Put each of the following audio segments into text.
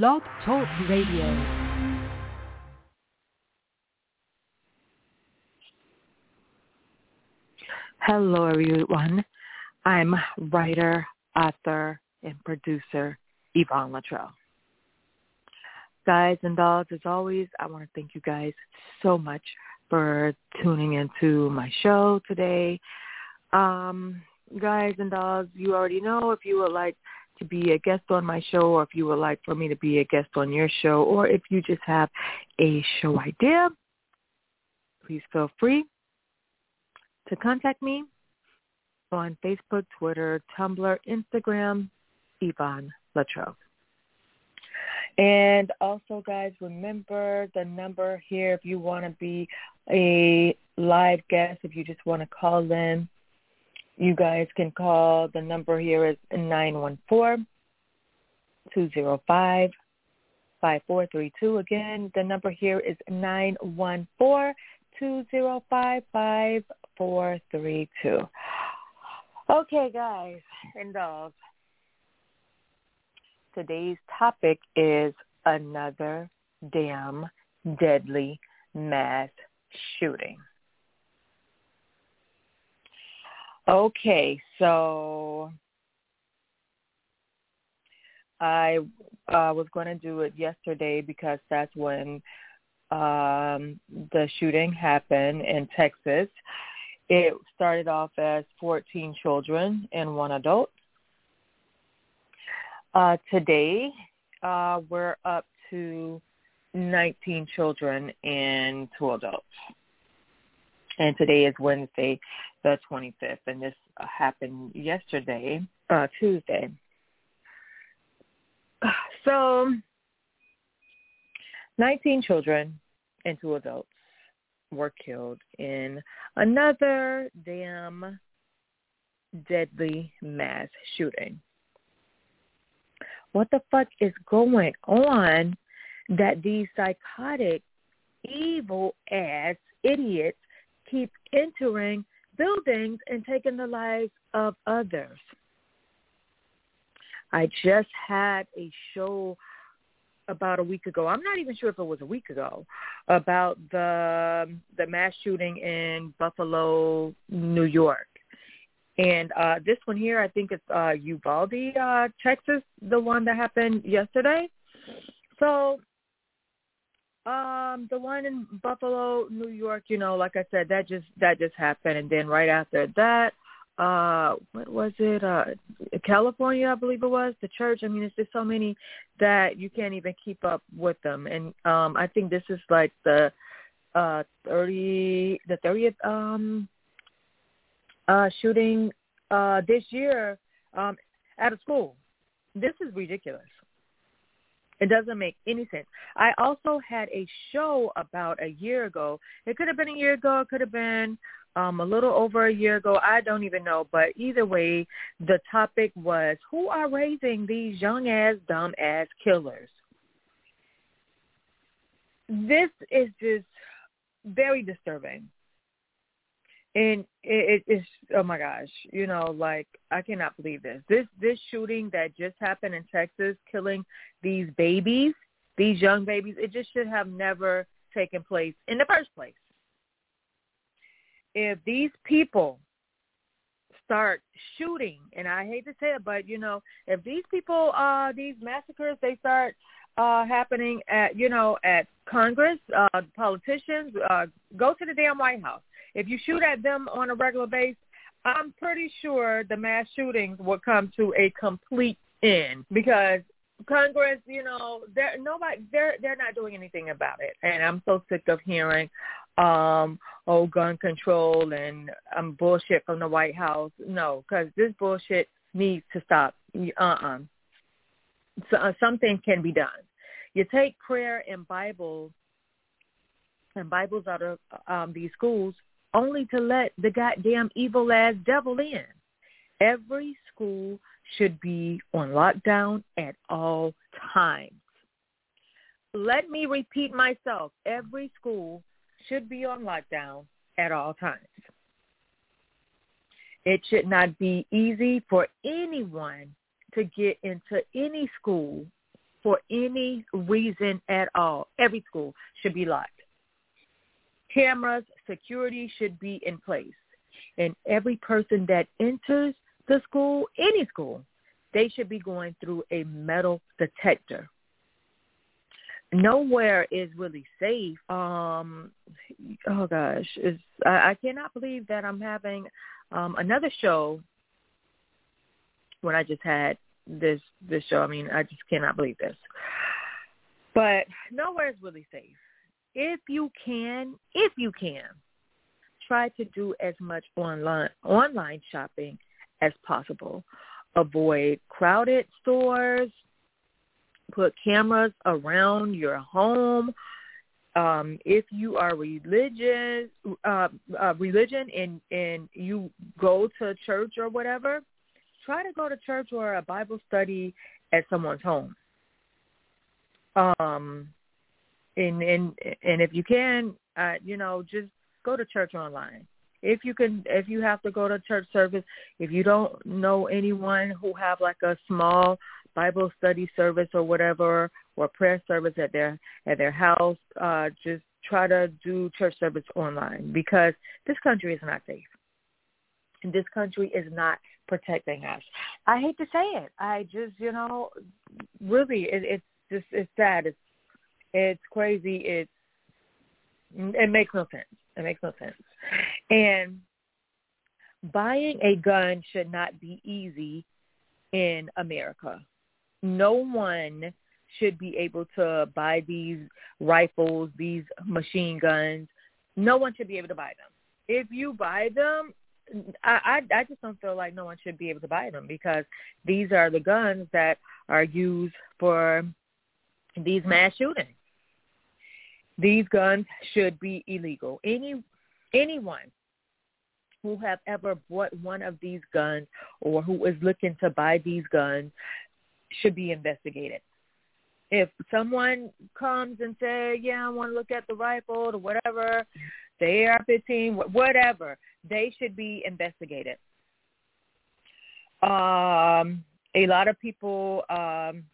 Blog Talk Radio. Hello, everyone. I'm writer, author, and producer Yvonne Luttrell. Guys and dolls, as always, I want to thank you guys so much for tuning into my show today. Um, guys and dolls, you already know if you would like to be a guest on my show or if you would like for me to be a guest on your show or if you just have a show idea, please feel free to contact me on Facebook, Twitter, Tumblr, Instagram, Yvonne Latrobe. And also, guys, remember the number here if you want to be a live guest, if you just want to call in, you guys can call. The number here is 914 205 5432. Again, the number here is 914 205 5432. Okay, guys and dolls. Today's topic is another damn deadly mass shooting. Okay, so I uh, was going to do it yesterday because that's when um, the shooting happened in Texas. It started off as 14 children and one adult. Uh, today, uh, we're up to 19 children and two adults. And today is Wednesday, the 25th, and this happened yesterday, uh, Tuesday. So, 19 children and two adults were killed in another damn deadly mass shooting. What the fuck is going on that these psychotic, evil ass idiots entering buildings and taking the lives of others. I just had a show about a week ago. I'm not even sure if it was a week ago about the the mass shooting in Buffalo, New York. And uh this one here, I think it's uh Uvalde, uh Texas, the one that happened yesterday. So um, the one in Buffalo, New York, you know, like I said, that just that just happened, and then right after that, uh, what was it? Uh, California, I believe it was the church. I mean, it's just so many that you can't even keep up with them, and um, I think this is like the uh thirty, the thirtieth um uh shooting uh this year um at a school. This is ridiculous. It doesn't make any sense. I also had a show about a year ago. It could have been a year ago. It could have been um, a little over a year ago. I don't even know. But either way, the topic was who are raising these young ass, dumb ass killers. This is just very disturbing and it, it is oh my gosh you know like i cannot believe this. This this shooting that just happened in texas killing these babies these young babies it just should have never taken place in the first place. If these people start shooting and i hate to say it but you know if these people uh these massacres they start uh happening at you know at congress uh politicians uh go to the damn white house if you shoot at them on a regular basis, I'm pretty sure the mass shootings will come to a complete end because Congress, you know, they're nobody they're they're not doing anything about it. And I'm so sick of hearing um oh gun control and um bullshit from the White House. No, cuz this bullshit needs to stop. Uh-uh. So, uh, something can be done. You take prayer and Bible and Bibles out of um these schools only to let the goddamn evil ass devil in. Every school should be on lockdown at all times. Let me repeat myself. Every school should be on lockdown at all times. It should not be easy for anyone to get into any school for any reason at all. Every school should be locked. Cameras, security should be in place. And every person that enters the school, any school, they should be going through a metal detector. Nowhere is really safe. Um, oh gosh, is I, I cannot believe that I'm having um, another show when I just had this this show. I mean, I just cannot believe this. But nowhere is really safe. If you can, if you can, try to do as much online online shopping as possible. Avoid crowded stores. Put cameras around your home. Um, if you are religious, uh, uh, religion, and and you go to church or whatever, try to go to church or a Bible study at someone's home. Um, and and and if you can, uh, you know, just go to church online. If you can, if you have to go to church service, if you don't know anyone who have like a small Bible study service or whatever, or prayer service at their at their house, uh, just try to do church service online because this country is not safe. And this country is not protecting us. I hate to say it. I just, you know, really, it, it's just it's sad. It's it's crazy. It's it makes no sense. It makes no sense. And buying a gun should not be easy in America. No one should be able to buy these rifles, these machine guns. No one should be able to buy them. If you buy them, I, I I just don't feel like no one should be able to buy them because these are the guns that are used for these mass shootings. These guns should be illegal. Any anyone who have ever bought one of these guns or who is looking to buy these guns should be investigated. If someone comes and say, "Yeah, I want to look at the rifle or whatever," the AR-15, whatever, they should be investigated. Um, a lot of people um,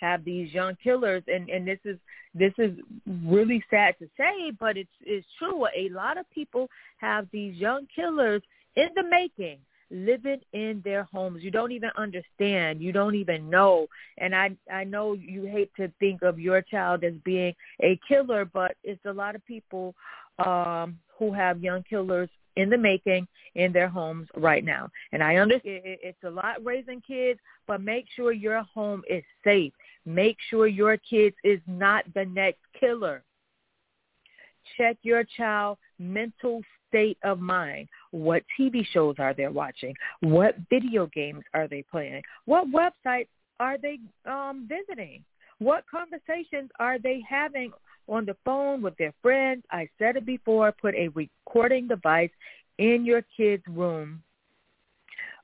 have these young killers, and and this is this is really sad to say, but it's it's true. A lot of people have these young killers in the making living in their homes. You don't even understand. You don't even know. And I I know you hate to think of your child as being a killer, but it's a lot of people um who have young killers in the making in their homes right now. And I understand it's a lot raising kids, but make sure your home is safe. Make sure your kids is not the next killer. Check your child mental state of mind. What TV shows are they watching? What video games are they playing? What websites are they um, visiting? What conversations are they having on the phone with their friends. I said it before, put a recording device in your kid's room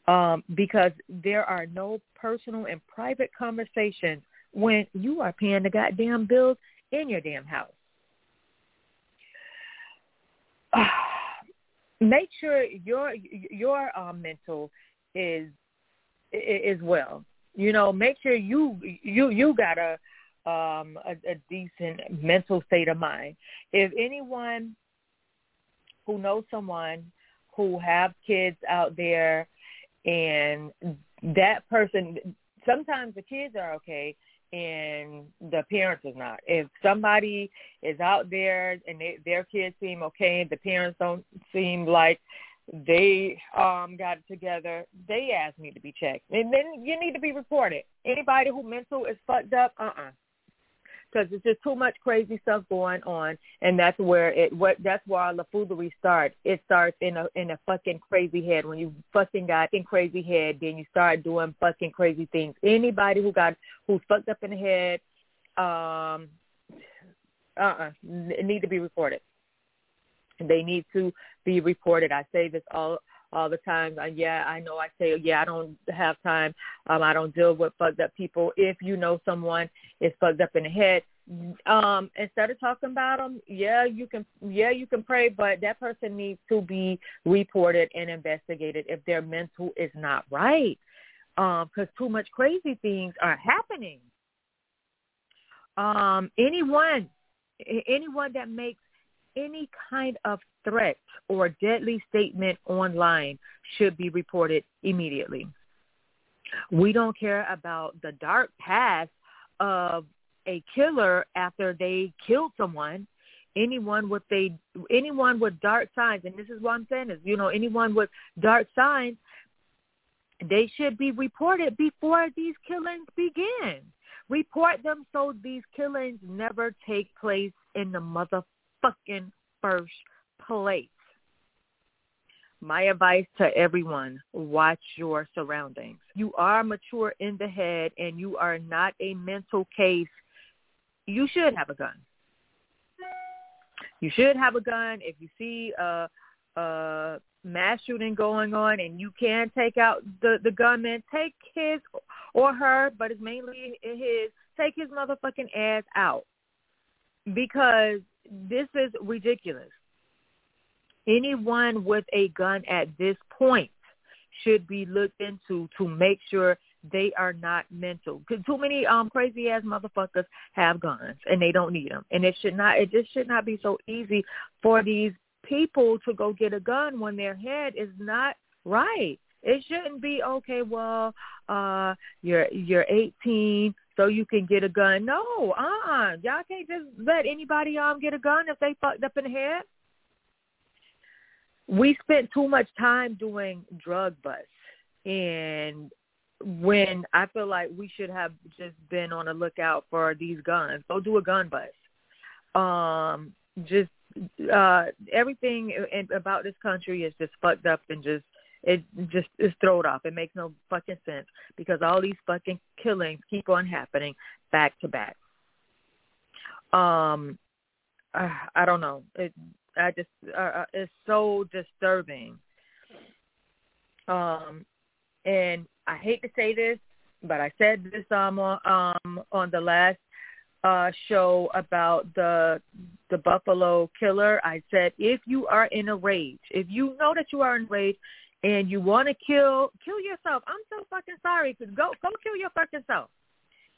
um, because there are no personal and private conversations when you are paying the goddamn bills in your damn house. make sure your your uh, mental is is well. You know, make sure you you you got a um, a, a decent mental state of mind. If anyone who knows someone who have kids out there and that person sometimes the kids are okay and the parents is not. If somebody is out there and they, their kids seem okay, the parents don't seem like they um got it together, they ask me to be checked. And then you need to be reported. Anybody who mental is fucked up, uh-uh because it's just too much crazy stuff going on, and that's where it what that's where the foolery starts. It starts in a in a fucking crazy head. When you fucking got in crazy head, then you start doing fucking crazy things. Anybody who got who's fucked up in the head, um, uh, uh-uh, need to be reported. They need to be reported. I say this all all the time. Uh, yeah, I know I say, yeah, I don't have time. Um, I don't deal with fucked up people. If you know someone is fucked up in the head, um, instead of talking about them, yeah, you can, yeah, you can pray, but that person needs to be reported and investigated if their mental is not right. Um, cause too much crazy things are happening. um, anyone, anyone that makes any kind of threat or deadly statement online should be reported immediately. We don't care about the dark past of a killer after they killed someone. Anyone with a anyone with dark signs, and this is what I'm saying is, you know, anyone with dark signs, they should be reported before these killings begin. Report them so these killings never take place in the motherfucking first place. My advice to everyone, watch your surroundings. You are mature in the head and you are not a mental case. You should have a gun. You should have a gun. If you see a, a mass shooting going on and you can take out the, the gunman, take his or her, but it's mainly his, take his motherfucking ass out. Because this is ridiculous anyone with a gun at this point should be looked into to make sure they are not mental. Because too many um crazy ass motherfuckers have guns and they don't need them, and it should not. It just should not be so easy for these people to go get a gun when their head is not right. It shouldn't be okay. Well, uh, you're you're 18, so you can get a gun. No, uh, uh-uh. y'all can't just let anybody um get a gun if they fucked up in the head we spent too much time doing drug busts and when I feel like we should have just been on the lookout for these guns. Go do a gun bust. Um, just uh everything in, about this country is just fucked up and just it just is thrown off. It makes no fucking sense because all these fucking killings keep on happening back to back. Um, uh, I don't know. It I just uh, uh, it's so disturbing. Um, and I hate to say this, but I said this um on, um on the last uh show about the the Buffalo killer. I said if you are in a rage, if you know that you are in rage and you want to kill kill yourself, I'm so fucking sorry. Go go kill your fucking self.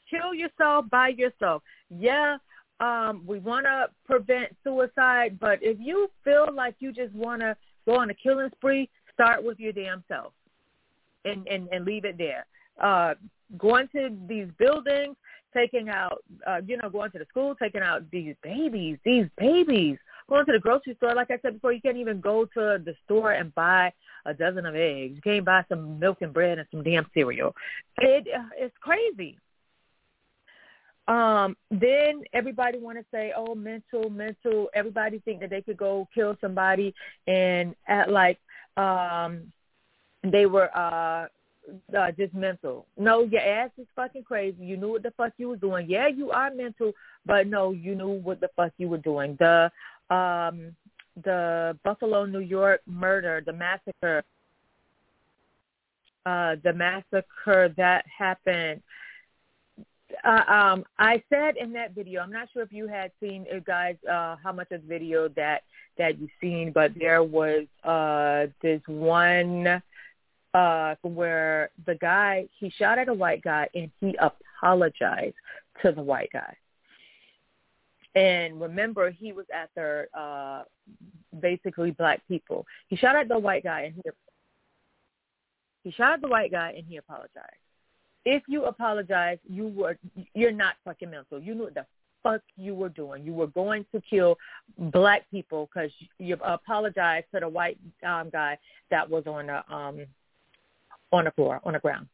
Kill yourself by yourself. Yeah, um, we want to prevent suicide, but if you feel like you just want to go on a killing spree, start with your damn self and, and, and leave it there. Uh, going to these buildings, taking out, uh, you know, going to the school, taking out these babies, these babies. Going to the grocery store, like I said before, you can't even go to the store and buy a dozen of eggs. You can't buy some milk and bread and some damn cereal. It, uh, it's crazy. Um, then everybody want to say, oh, mental, mental. Everybody think that they could go kill somebody and at like um, they were uh, uh, just mental. No, your ass is fucking crazy. You knew what the fuck you was doing. Yeah, you are mental, but no, you knew what the fuck you were doing. The um, the Buffalo, New York murder, the massacre, uh, the massacre that happened uh, um, I said in that video, I'm not sure if you had seen, uh, guys, uh, how much of the video that that you've seen, but there was uh, this one uh, where the guy he shot at a white guy and he apologized to the white guy. And remember, he was after uh, basically black people. He shot at the white guy and he he shot at the white guy and he apologized if you apologize, you were you're not fucking mental. You knew the fuck you were doing. You were going to kill black people because you apologized to the white um, guy that was on the um on the floor on the ground.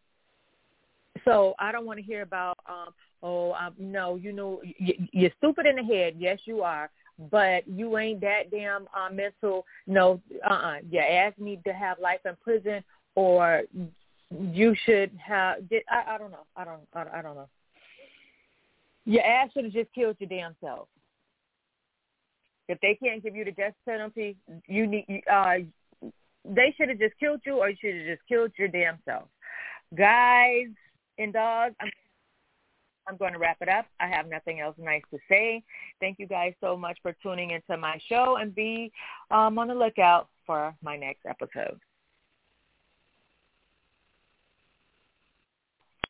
So I don't want to hear about um oh um, no you know you, you're stupid in the head. Yes, you are. But you ain't that damn uh, mental. No, uh-uh. Your ass need to have life in prison or you should have. Did, I, I don't know. I don't. I, I don't know. Your ass should have just killed your damn self. If they can't give you the death penalty, you need. Uh, they should have just killed you, or you should have just killed your damn self. Guys and dogs, I'm I'm going to wrap it up. I have nothing else nice to say. Thank you guys so much for tuning into my show and be um, on the lookout for my next episode.